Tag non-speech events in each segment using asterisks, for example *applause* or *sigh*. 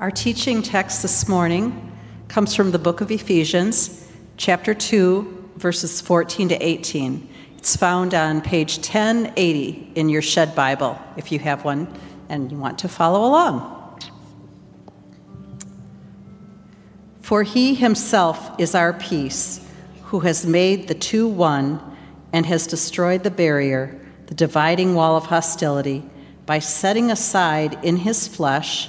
Our teaching text this morning comes from the book of Ephesians, chapter 2, verses 14 to 18. It's found on page 1080 in your Shed Bible, if you have one and you want to follow along. For he himself is our peace, who has made the two one and has destroyed the barrier, the dividing wall of hostility, by setting aside in his flesh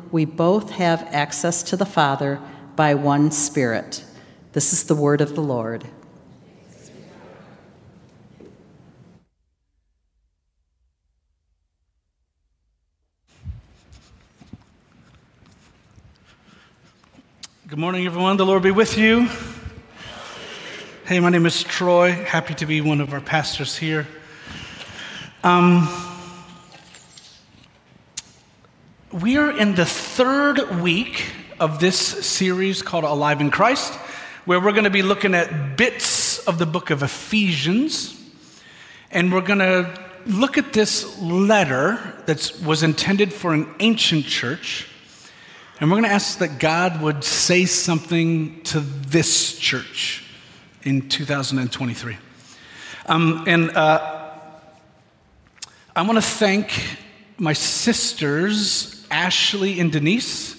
we both have access to the Father by one Spirit. This is the word of the Lord. Good morning, everyone. The Lord be with you. Hey, my name is Troy. Happy to be one of our pastors here. Um, we are in the third week of this series called Alive in Christ, where we're going to be looking at bits of the book of Ephesians. And we're going to look at this letter that was intended for an ancient church. And we're going to ask that God would say something to this church in 2023. Um, and uh, I want to thank my sisters Ashley and Denise,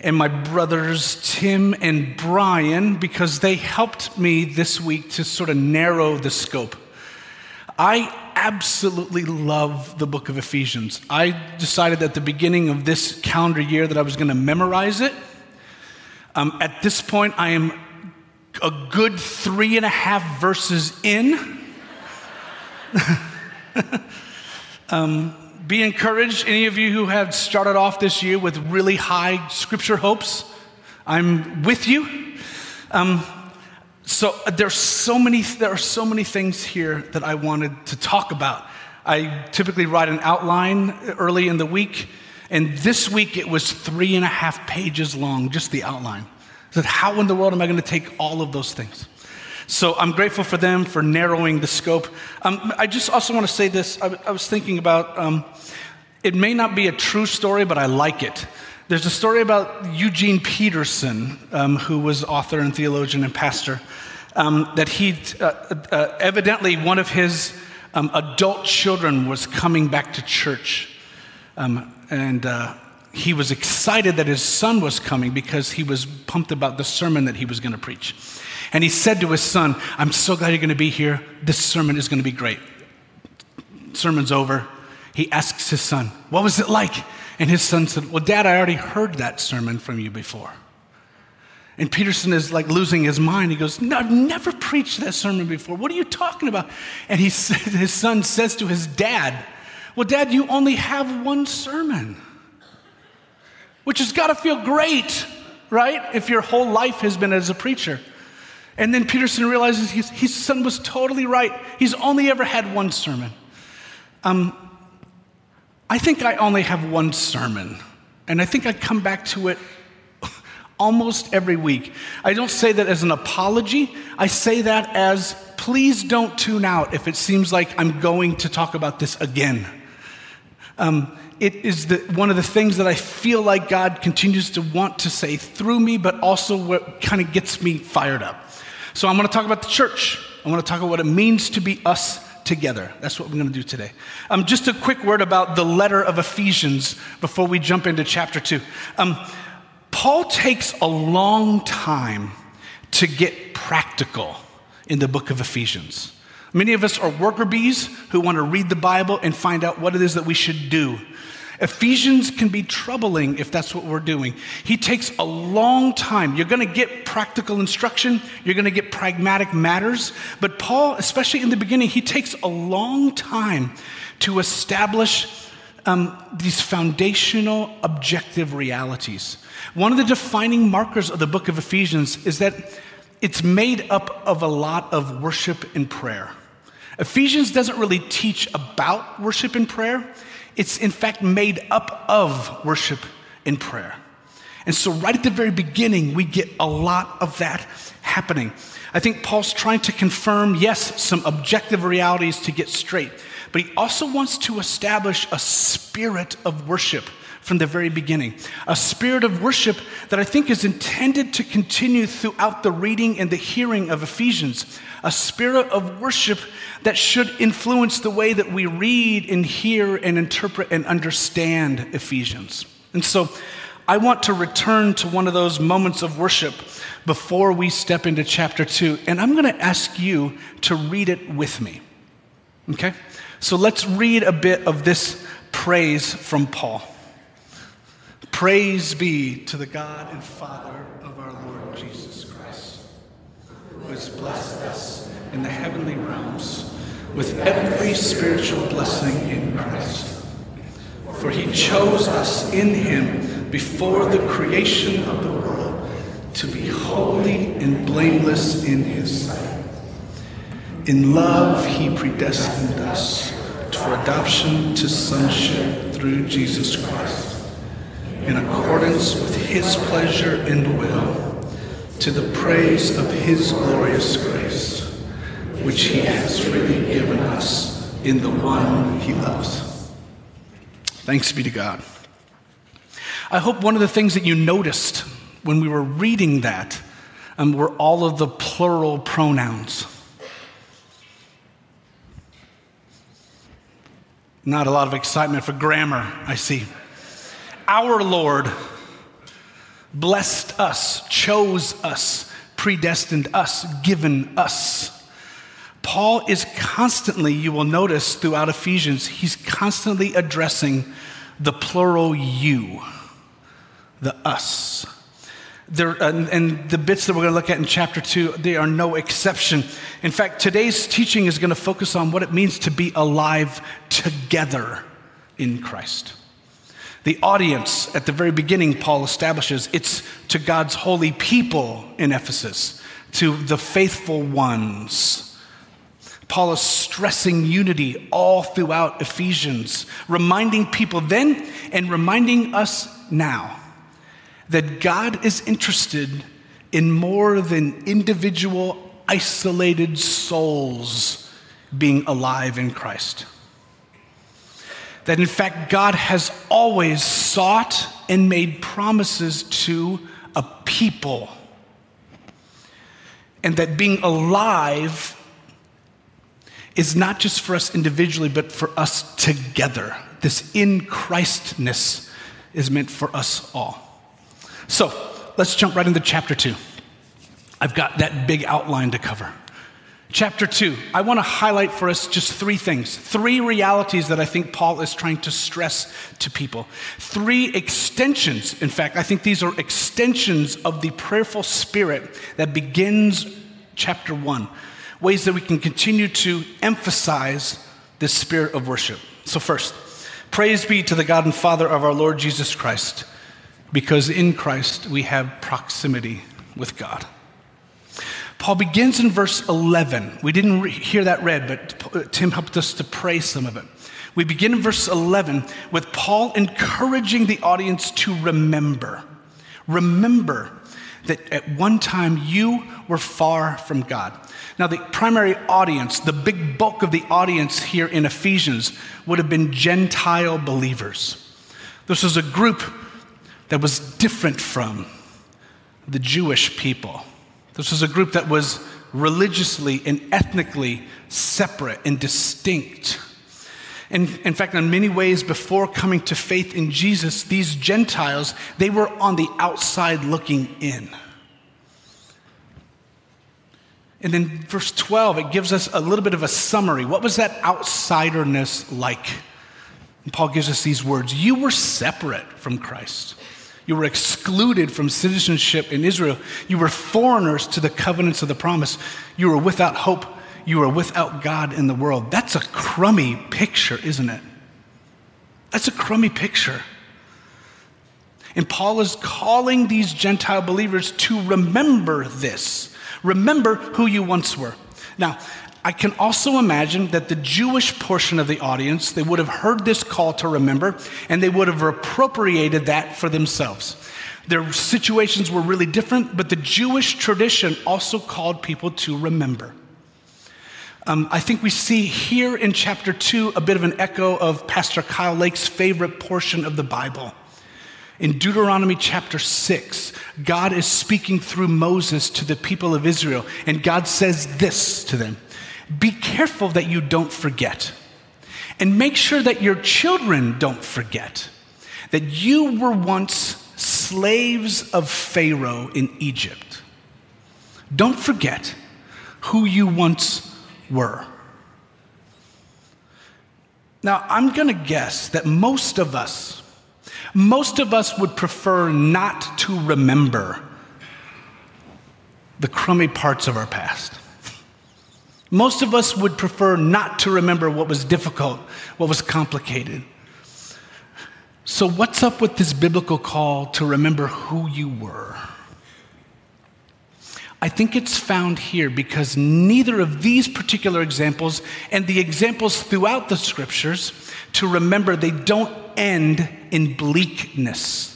and my brothers Tim and Brian, because they helped me this week to sort of narrow the scope. I absolutely love the book of Ephesians. I decided at the beginning of this calendar year that I was going to memorize it. Um, at this point, I am a good three and a half verses in. *laughs* um, be encouraged, any of you who have started off this year with really high scripture hopes. I'm with you. Um, so uh, there's so many, there are so many things here that I wanted to talk about. I typically write an outline early in the week, and this week it was three and a half pages long, just the outline. I said, how in the world am I going to take all of those things? So I'm grateful for them for narrowing the scope. Um, I just also want to say this. I, I was thinking about um, it may not be a true story, but I like it. There's a story about Eugene Peterson, um, who was author and theologian and pastor, um, that he uh, uh, evidently one of his um, adult children was coming back to church. Um, and uh, he was excited that his son was coming because he was pumped about the sermon that he was going to preach. And he said to his son, I'm so glad you're going to be here. This sermon is going to be great. Sermon's over. He asks his son, What was it like? And his son said, Well, Dad, I already heard that sermon from you before. And Peterson is like losing his mind. He goes, No, I've never preached that sermon before. What are you talking about? And he *laughs* said, his son says to his dad, Well, Dad, you only have one sermon, which has got to feel great, right? If your whole life has been as a preacher. And then Peterson realizes his, his son was totally right. He's only ever had one sermon. Um, I think I only have one sermon, and I think I come back to it *laughs* almost every week. I don't say that as an apology, I say that as please don't tune out if it seems like I'm going to talk about this again. Um, it is the, one of the things that I feel like God continues to want to say through me, but also what kind of gets me fired up. So I'm going to talk about the church. I want to talk about what it means to be us together. That's what we're going to do today. Um, just a quick word about the letter of Ephesians before we jump into chapter two. Um, Paul takes a long time to get practical in the book of Ephesians. Many of us are worker bees who want to read the Bible and find out what it is that we should do. Ephesians can be troubling if that's what we're doing. He takes a long time. You're going to get practical instruction, you're going to get pragmatic matters, but Paul, especially in the beginning, he takes a long time to establish um, these foundational objective realities. One of the defining markers of the book of Ephesians is that it's made up of a lot of worship and prayer. Ephesians doesn't really teach about worship and prayer, it's in fact made up of worship and prayer. And so, right at the very beginning, we get a lot of that happening. I think Paul's trying to confirm, yes, some objective realities to get straight, but he also wants to establish a spirit of worship from the very beginning. A spirit of worship that I think is intended to continue throughout the reading and the hearing of Ephesians. A spirit of worship that should influence the way that we read and hear and interpret and understand Ephesians. And so I want to return to one of those moments of worship before we step into chapter two. And I'm going to ask you to read it with me. Okay? So let's read a bit of this praise from Paul. Praise be to the God and Father of our Lord Jesus Christ, who has blessed us in the heavenly realms with every spiritual blessing in Christ. For he chose us in him before the creation of the world to be holy and blameless in his sight. In love, he predestined us for adoption to sonship through Jesus Christ in accordance with his pleasure and will, to the praise of his glorious grace, which he has freely given us in the one he loves. Thanks be to God. I hope one of the things that you noticed when we were reading that um, were all of the plural pronouns. Not a lot of excitement for grammar, I see our Lord blessed us, chose us, predestined us, given us. Paul is constantly, you will notice throughout Ephesians, he's constantly addressing the plural you, the us. There, and, and, the bits that we're going to look at in chapter two, they are no exception. In fact, today's teaching is going to focus on what it means to be alive together in Christ. The audience at the very beginning, Paul establishes it's to God's holy people in Ephesus, to the faithful ones. Paul is stressing unity all throughout Ephesians, reminding people then and reminding us now that God is interested in more than individual, isolated souls being alive in Christ that in fact God has always sought and made promises to a people. And that being alive is not just for us individually, but for us together. This in Christness is meant for us all. So let's jump right into chapter two. I've got that big outline to cover. Chapter 2, I want to highlight for us just three things, three realities that I think Paul is trying to stress to people. Three extensions, in fact, I think these are extensions of the prayerful spirit that begins chapter 1. Ways that we can continue to emphasize this spirit of worship. So, first, praise be to the God and Father of our Lord Jesus Christ, because in Christ we have proximity with God. Paul begins in verse 11. We didn't hear that read, but Tim helped us to pray some of it. We begin in verse 11 with Paul encouraging the audience to remember. Remember that at one time you were far from God. Now, the primary audience, the big bulk of the audience here in Ephesians, would have been Gentile believers. This was a group that was different from the Jewish people. This was a group that was religiously and ethnically separate and distinct. And in fact, in many ways, before coming to faith in Jesus, these Gentiles, they were on the outside looking in. And then verse 12, it gives us a little bit of a summary. What was that outsiderness like? And Paul gives us these words You were separate from Christ. You were excluded from citizenship in Israel. You were foreigners to the covenants of the promise. You were without hope. You were without God in the world. That's a crummy picture, isn't it? That's a crummy picture. And Paul is calling these Gentile believers to remember this. Remember who you once were. Now, I can also imagine that the Jewish portion of the audience, they would have heard this call to remember and they would have appropriated that for themselves. Their situations were really different, but the Jewish tradition also called people to remember. Um, I think we see here in chapter two a bit of an echo of Pastor Kyle Lake's favorite portion of the Bible. In Deuteronomy chapter 6, God is speaking through Moses to the people of Israel, and God says this to them Be careful that you don't forget, and make sure that your children don't forget that you were once slaves of Pharaoh in Egypt. Don't forget who you once were. Now, I'm going to guess that most of us, most of us would prefer not to remember the crummy parts of our past. Most of us would prefer not to remember what was difficult, what was complicated. So, what's up with this biblical call to remember who you were? I think it's found here because neither of these particular examples and the examples throughout the scriptures to remember they don't end in bleakness.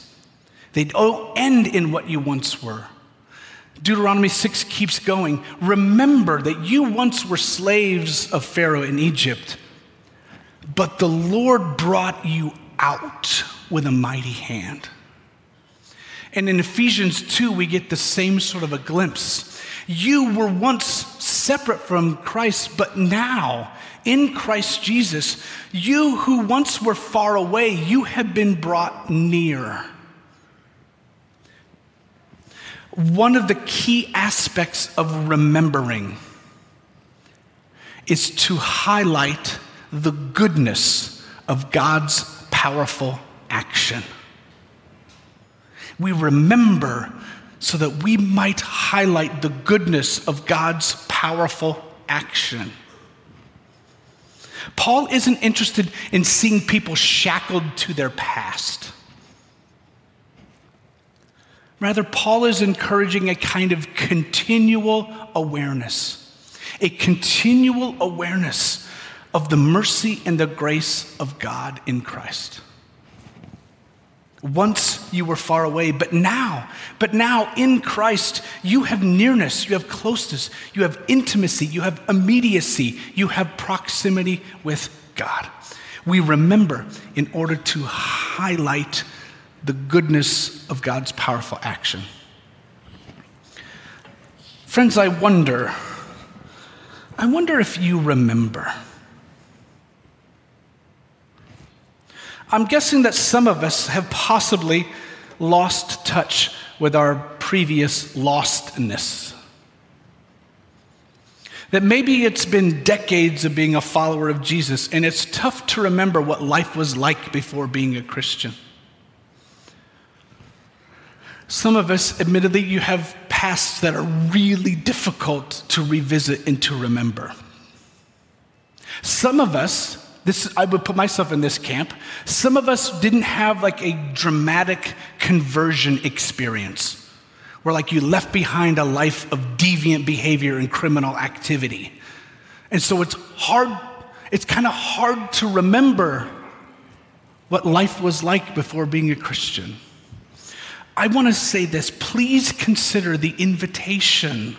They don't end in what you once were. Deuteronomy 6 keeps going. Remember that you once were slaves of Pharaoh in Egypt, but the Lord brought you out with a mighty hand. And in Ephesians 2, we get the same sort of a glimpse. You were once separate from Christ, but now, in Christ Jesus, you who once were far away, you have been brought near. One of the key aspects of remembering is to highlight the goodness of God's powerful action. We remember so that we might highlight the goodness of God's powerful action. Paul isn't interested in seeing people shackled to their past. Rather, Paul is encouraging a kind of continual awareness, a continual awareness of the mercy and the grace of God in Christ. Once you were far away, but now, but now in Christ, you have nearness, you have closeness, you have intimacy, you have immediacy, you have proximity with God. We remember in order to highlight the goodness of God's powerful action. Friends, I wonder, I wonder if you remember. I'm guessing that some of us have possibly lost touch with our previous lostness. That maybe it's been decades of being a follower of Jesus, and it's tough to remember what life was like before being a Christian. Some of us, admittedly, you have pasts that are really difficult to revisit and to remember. Some of us, this, I would put myself in this camp. Some of us didn't have like a dramatic conversion experience where like you left behind a life of deviant behavior and criminal activity. And so it's hard, it's kind of hard to remember what life was like before being a Christian. I want to say this please consider the invitation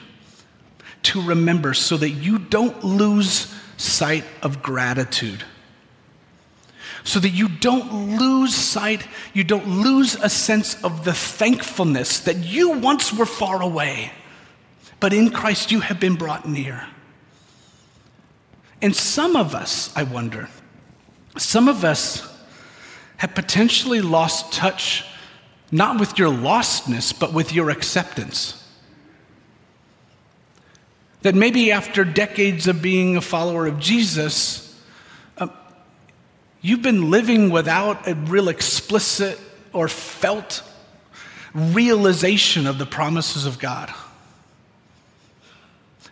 to remember so that you don't lose sight of gratitude so that you don't lose sight, you don't lose a sense of the thankfulness that you once were far away, but in Christ you have been brought near. And some of us, I wonder, some of us have potentially lost touch not with your lostness, but with your acceptance. That maybe after decades of being a follower of Jesus, um, You've been living without a real explicit or felt realization of the promises of God.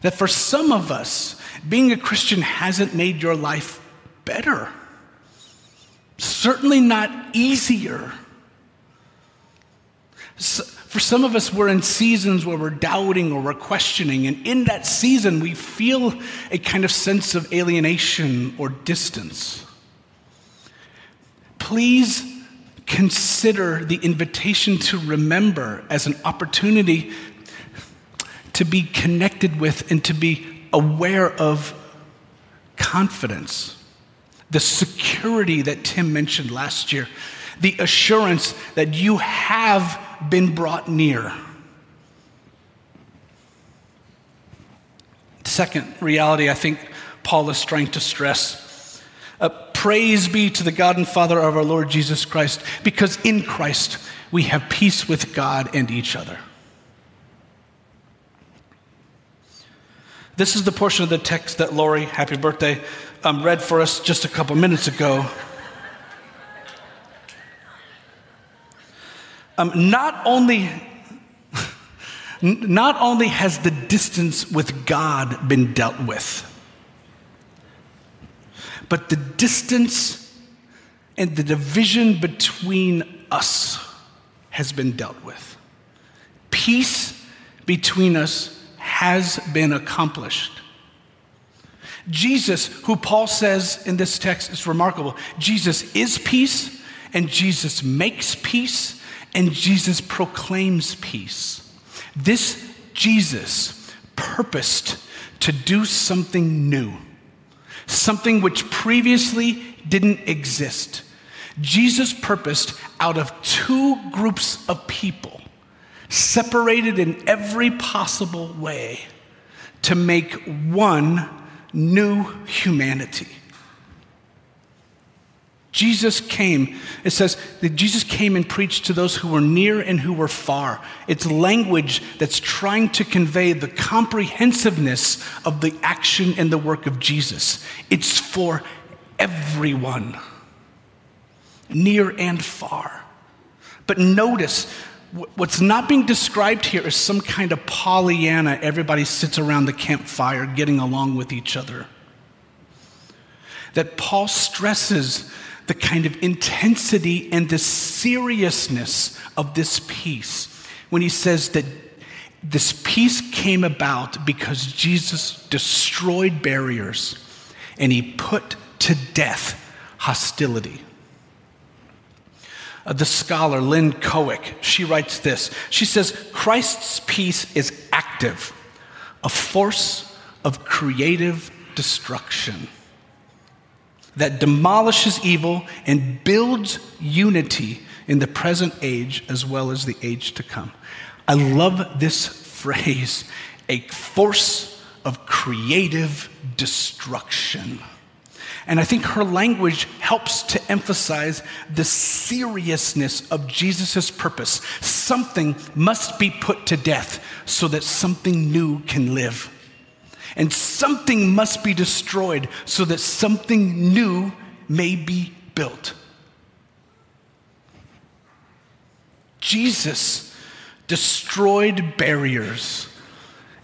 That for some of us, being a Christian hasn't made your life better. certainly not easier. For some of us, we're in seasons where we're doubting or we're questioning, and in that season, we feel a kind of sense of alienation or distance. Please consider the invitation to remember as an opportunity to be connected with and to be aware of confidence, the security that Tim mentioned last year, the assurance that you have been brought near. Second reality, I think Paul is trying to stress. Uh, praise be to the God and Father of our Lord Jesus Christ, because in Christ we have peace with God and each other. This is the portion of the text that Lori, happy birthday, um, read for us just a couple minutes ago. Um, not only *laughs* not only has the distance with God been dealt with, but the distance and the division between us has been dealt with. Peace between us has been accomplished. Jesus, who Paul says in this text is remarkable, Jesus is peace, and Jesus makes peace, and Jesus proclaims peace. This Jesus purposed to do something new, something which previously didn't exist. Jesus purposed out of two groups of people separated in every possible way to make one new humanity. Jesus came, it says that Jesus came and preached to those who were near and who were far. It's language that's trying to convey the comprehensiveness of the action and the work of Jesus. It's for everyone, near and far. But notice What's not being described here is some kind of Pollyanna, everybody sits around the campfire getting along with each other. That Paul stresses the kind of intensity and the seriousness of this peace when he says that this peace came about because Jesus destroyed barriers and he put to death hostility. Uh, the scholar Lynn Cohick, she writes this. She says, Christ's peace is active, a force of creative destruction that demolishes evil and builds unity in the present age as well as the age to come. I love this *laughs* phrase a force of creative destruction. And I think her language helps to emphasize the seriousness of Jesus' purpose. Something must be put to death so that something new can live. And something must be destroyed so that something new may be built. Jesus destroyed barriers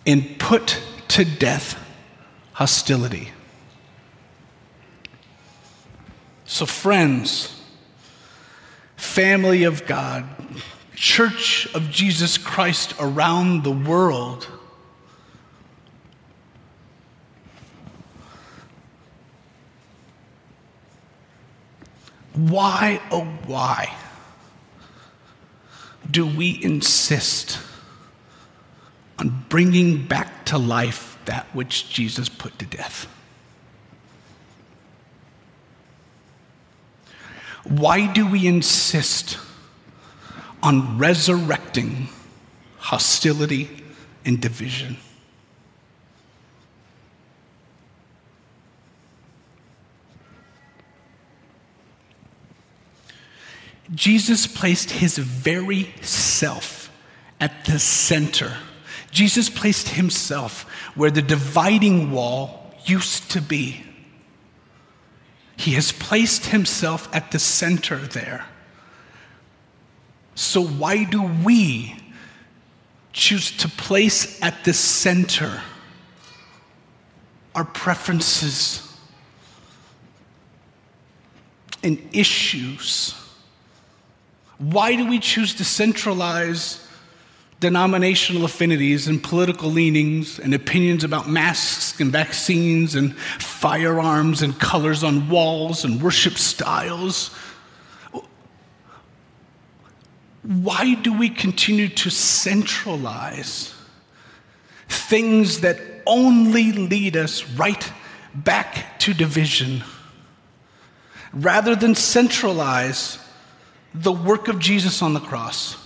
and put to death hostility. So, friends, family of God, church of Jesus Christ around the world, why, oh, why do we insist on bringing back to life that which Jesus put to death? Why do we insist on resurrecting hostility and division? Jesus placed his very self at the center. Jesus placed himself where the dividing wall used to be. He has placed himself at the center there. So, why do we choose to place at the center our preferences and issues. Why do we choose to centralize denominational affinities and political leanings and opinions about masks and vaccines and firearms and colors on walls and worship styles? Why do we continue to centralize things that only lead us right back to division rather than centralize the work of Jesus on the cross?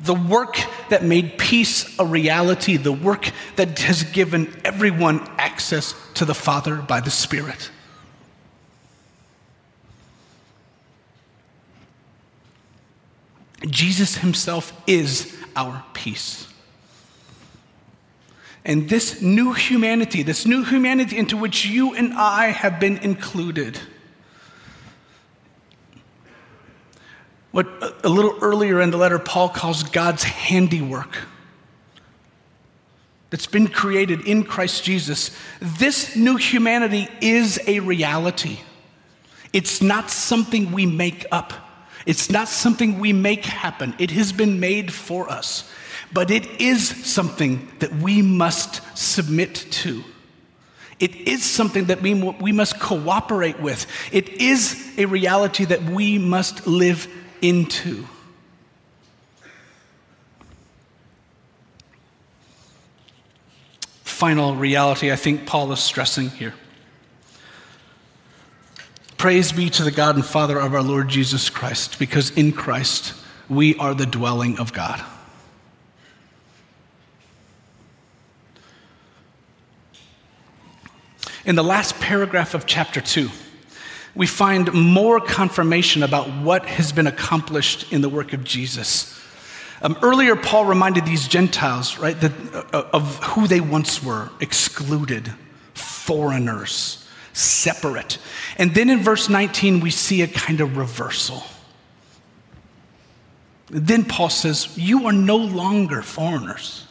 the work that made peace a reality, the work that has given everyone access to the Father by the Spirit. Jesus himself is our peace. And this new humanity, this new humanity into which you and I have been included, what a little earlier in the letter Paul calls God's handiwork that's been created in Christ Jesus. This new humanity is a reality. It's not something we make up. It's not something we make happen. It has been made for us. But it is something that we must submit to. It is something that we, we must cooperate with. It is a reality that we must live into. Final reality I think Paul is stressing here. Praise be to the God and Father of our Lord Jesus Christ, because in Christ we are the dwelling of God. In the last paragraph of chapter 2, we find more confirmation about what has been accomplished in the work of Jesus. Um, earlier, Paul reminded these Gentiles, right, that, uh, of who they once were excluded, foreigners, separate. And then in verse 19, we see a kind of reversal. Then Paul says, You are no longer foreigners.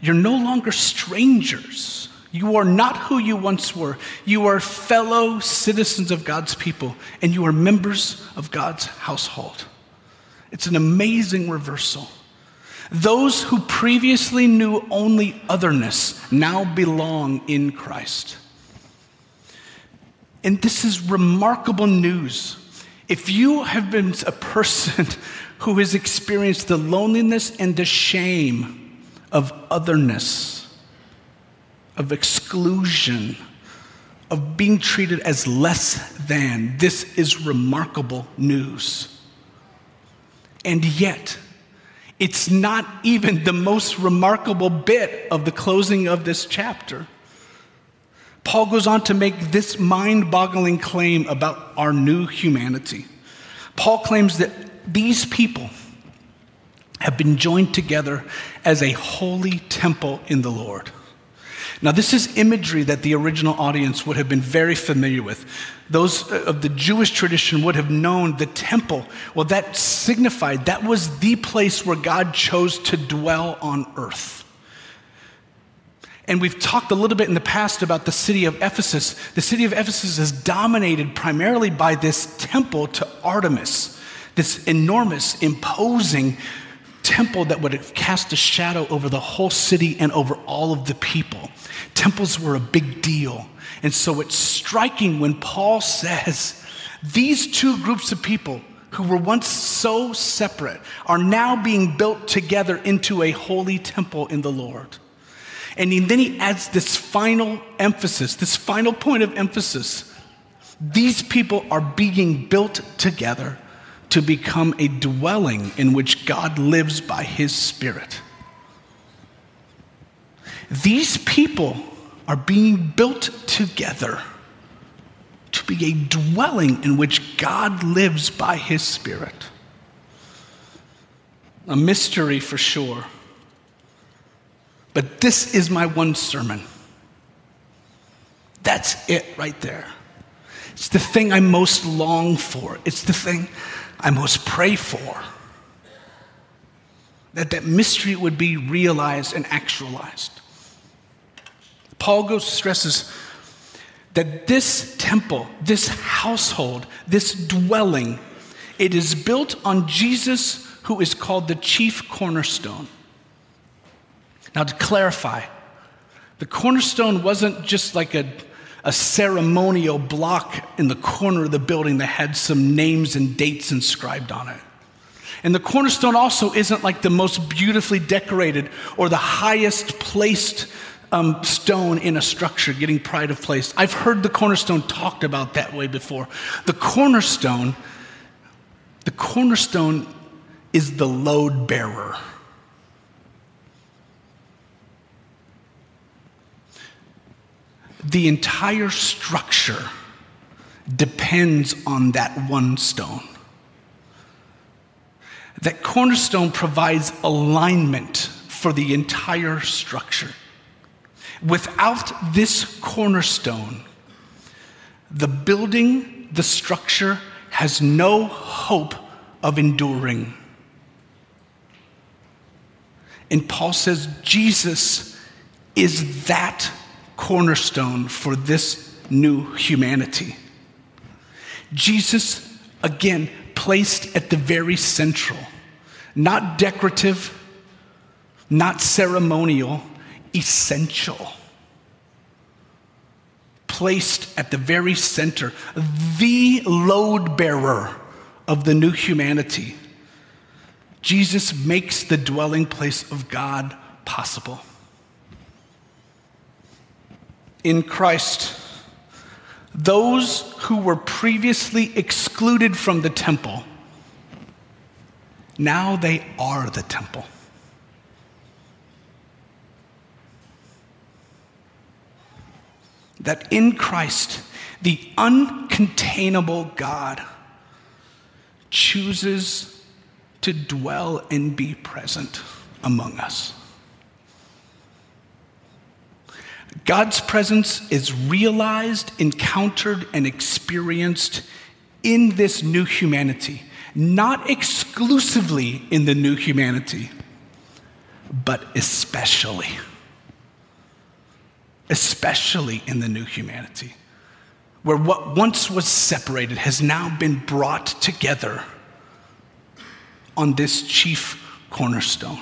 You're no longer strangers. You are not who you once were. You are fellow citizens of God's people, and you are members of God's household. It's an amazing reversal. Those who previously knew only otherness now belong in Christ. And this is remarkable news. If you have been a person *laughs* who has experienced the loneliness and the shame of otherness, of exclusion, of being treated as less than. This is remarkable news. And yet, it's not even the most remarkable bit of the closing of this chapter. Paul goes on to make this mind boggling claim about our new humanity. Paul claims that these people have been joined together as a holy temple in the Lord. Now, this is imagery that the original audience would have been very familiar with. Those uh, of the Jewish tradition would have known the temple. Well, that signified that was the place where God chose to dwell on earth. And we've talked a little bit in the past about the city of Ephesus. The city of Ephesus is dominated primarily by this temple to Artemis, this enormous, imposing temple that would have cast a shadow over the whole city and over all of the people. Temples were a big deal. And so it's striking when Paul says these two groups of people who were once so separate are now being built together into a holy temple in the Lord. And then he adds this final emphasis, this final point of emphasis. These people are being built together to become a dwelling in which God lives by his Spirit. These people are being built together to be a dwelling in which God lives by his Spirit. A mystery for sure. But this is my one sermon. That's it right there. It's the thing I most long for. It's the thing I most pray for. That that mystery would be realized and actualized. Paul goes stresses that this temple, this household, this dwelling, it is built on Jesus, who is called the chief cornerstone. Now, to clarify, the cornerstone wasn't just like a, a ceremonial block in the corner of the building that had some names and dates inscribed on it. And the cornerstone also isn't like the most beautifully decorated or the highest placed um, stone in a structure getting pride of place. I've heard the cornerstone talked about that way before. The cornerstone, the cornerstone is the load bearer. The entire structure depends on that one stone. That cornerstone provides alignment for the entire structure. Without this cornerstone, the building, the structure has no hope of enduring. And Paul says Jesus is that cornerstone for this new humanity. Jesus, again, placed at the very central, not decorative, not ceremonial, essential. Placed at the very center, the load bearer of the new humanity. Jesus makes the dwelling place of God possible. In Christ, those who were previously excluded from the temple, now they are the temple. that in Christ, the uncontainable God chooses to dwell and be present among us. God's presence is realized, encountered, and experienced in this new humanity, not exclusively in the new humanity, but especially especially in the new humanity, where what once was separated has now been brought together on this chief cornerstone.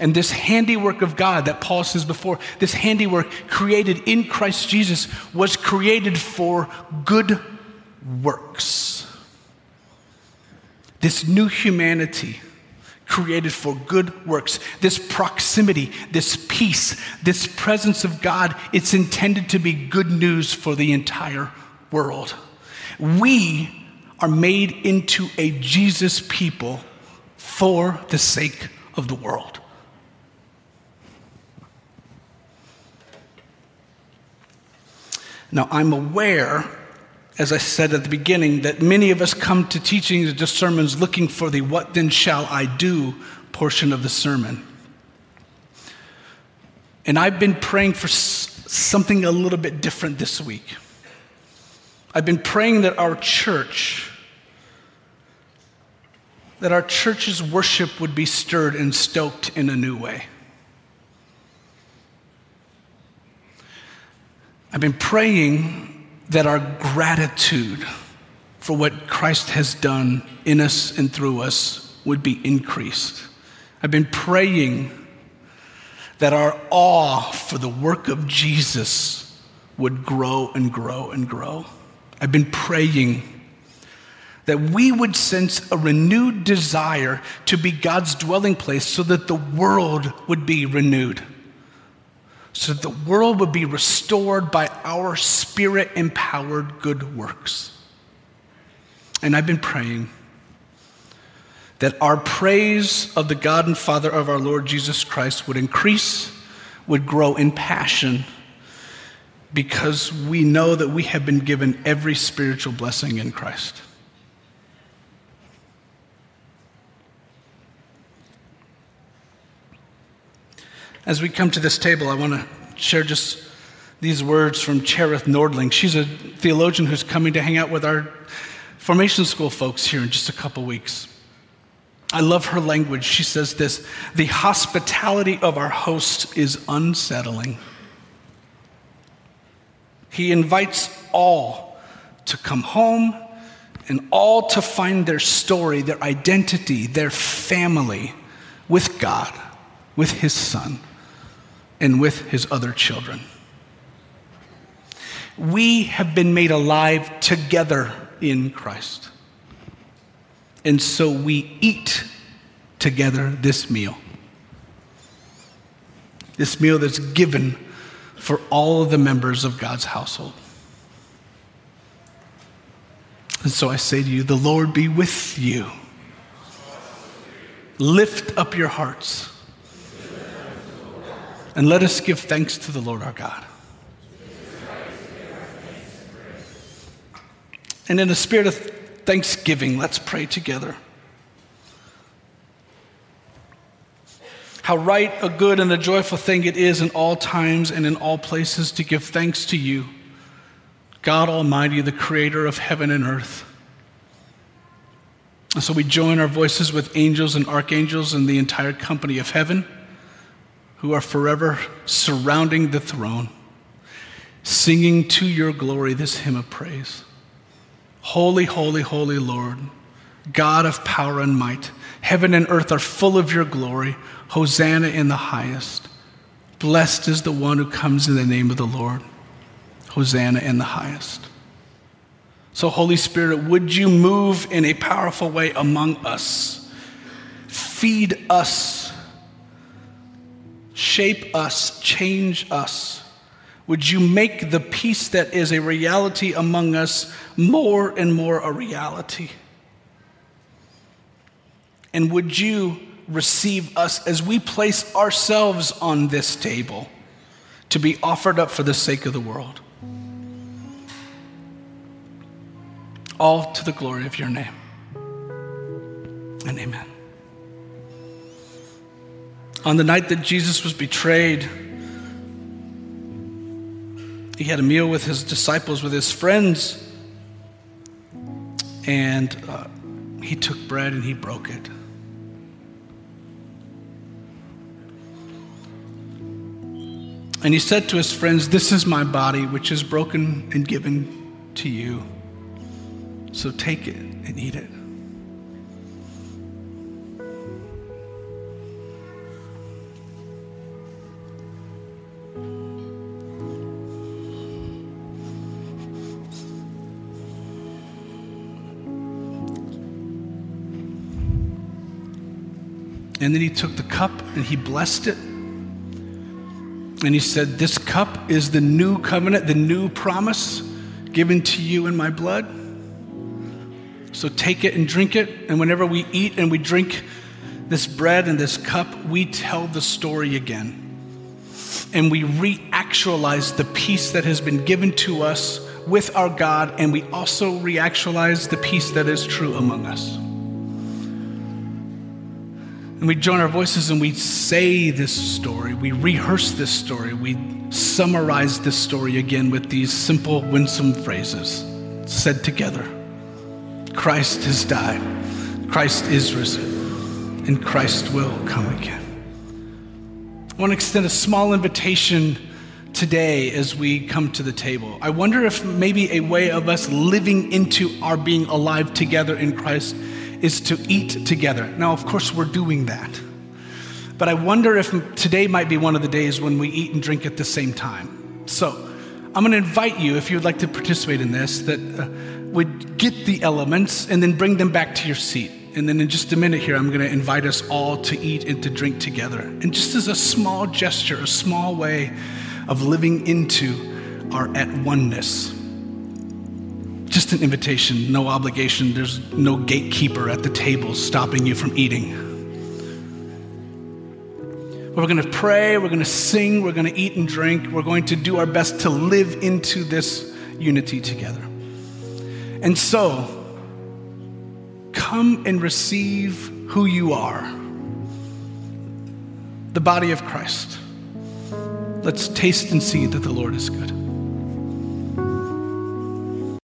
And this handiwork of God that Paul says before, this handiwork created in Christ Jesus was created for good works. This new humanity created for good works. This proximity, this peace, this presence of God, it's intended to be good news for the entire world. We are made into a Jesus people for the sake of the world. Now, I'm aware as I said at the beginning, that many of us come to teachings to sermons looking for the what then shall I do portion of the sermon. And I've been praying for something a little bit different this week. I've been praying that our church, that our church's worship would be stirred and stoked in a new way. I've been praying that our gratitude for what Christ has done in us and through us would be increased. I've been praying that our awe for the work of Jesus would grow and grow and grow. I've been praying that we would sense a renewed desire to be God's dwelling place so that the world would be renewed so that the world would be restored by our spirit empowered good works. And I've been praying that our praise of the God and Father of our Lord Jesus Christ would increase, would grow in passion, because we know that we have been given every spiritual blessing in Christ. As we come to this table, I want to share just these words from Cherith Nordling. She's a theologian who's coming to hang out with our formation school folks here in just a couple weeks. I love her language. She says this The hospitality of our host is unsettling. He invites all to come home and all to find their story, their identity, their family with God, with His Son, and with His other children. We have been made alive together in Christ. And so we eat together this meal. This meal that's given for all of the members of God's household. And so I say to you, the Lord be with you. Lift up your hearts. And let us give thanks to the Lord our God. And in a spirit of thanksgiving, let's pray together. How right, a good, and a joyful thing it is in all times and in all places to give thanks to you, God Almighty, the creator of heaven and earth. And so we join our voices with angels and archangels and the entire company of heaven who are forever surrounding the throne, singing to your glory this hymn of praise. Holy, holy, holy Lord, God of power and might, heaven and earth are full of your glory. Hosanna in the highest. Blessed is the one who comes in the name of the Lord. Hosanna in the highest. So, Holy Spirit, would you move in a powerful way among us? Feed us, shape us, change us would you make the peace that is a reality among us more and more a reality? And would you receive us as we place ourselves on this table to be offered up for the sake of the world? All to the glory of your name. And amen. On the night that Jesus was betrayed, he had a meal with his disciples, with his friends, and uh, he took bread and he broke it. And he said to his friends, This is my body, which is broken and given to you. So take it and eat it. And then he took the cup and he blessed it. And he said, This cup is the new covenant, the new promise given to you in my blood. So take it and drink it. And whenever we eat and we drink this bread and this cup, we tell the story again. And we reactualize the peace that has been given to us with our God, and we also reactualize the peace that is true among us. And we join our voices and we say this story. We rehearse this story. We summarize this story again with these simple, winsome phrases said together Christ has died, Christ is risen, and Christ will come again. I want to extend a small invitation today as we come to the table. I wonder if maybe a way of us living into our being alive together in Christ is to eat together. Now, of course, we're doing that. But I wonder if today might be one of the days when we eat and drink at the same time. So, I'm going to invite you, if you'd like to participate in this, that uh, would get the elements and then bring them back to your seat. And then in just a minute here, I'm going to invite us all to eat and to drink together. And just as a small gesture, a small way of living into our at oneness just an invitation, no obligation. There's no gatekeeper at the table stopping you from eating. We're going to pray, we're going to sing, we're going to eat and drink, we're going to do our best to live into this unity together. And so, come and receive who you are the body of Christ. Let's taste and see that the Lord is good.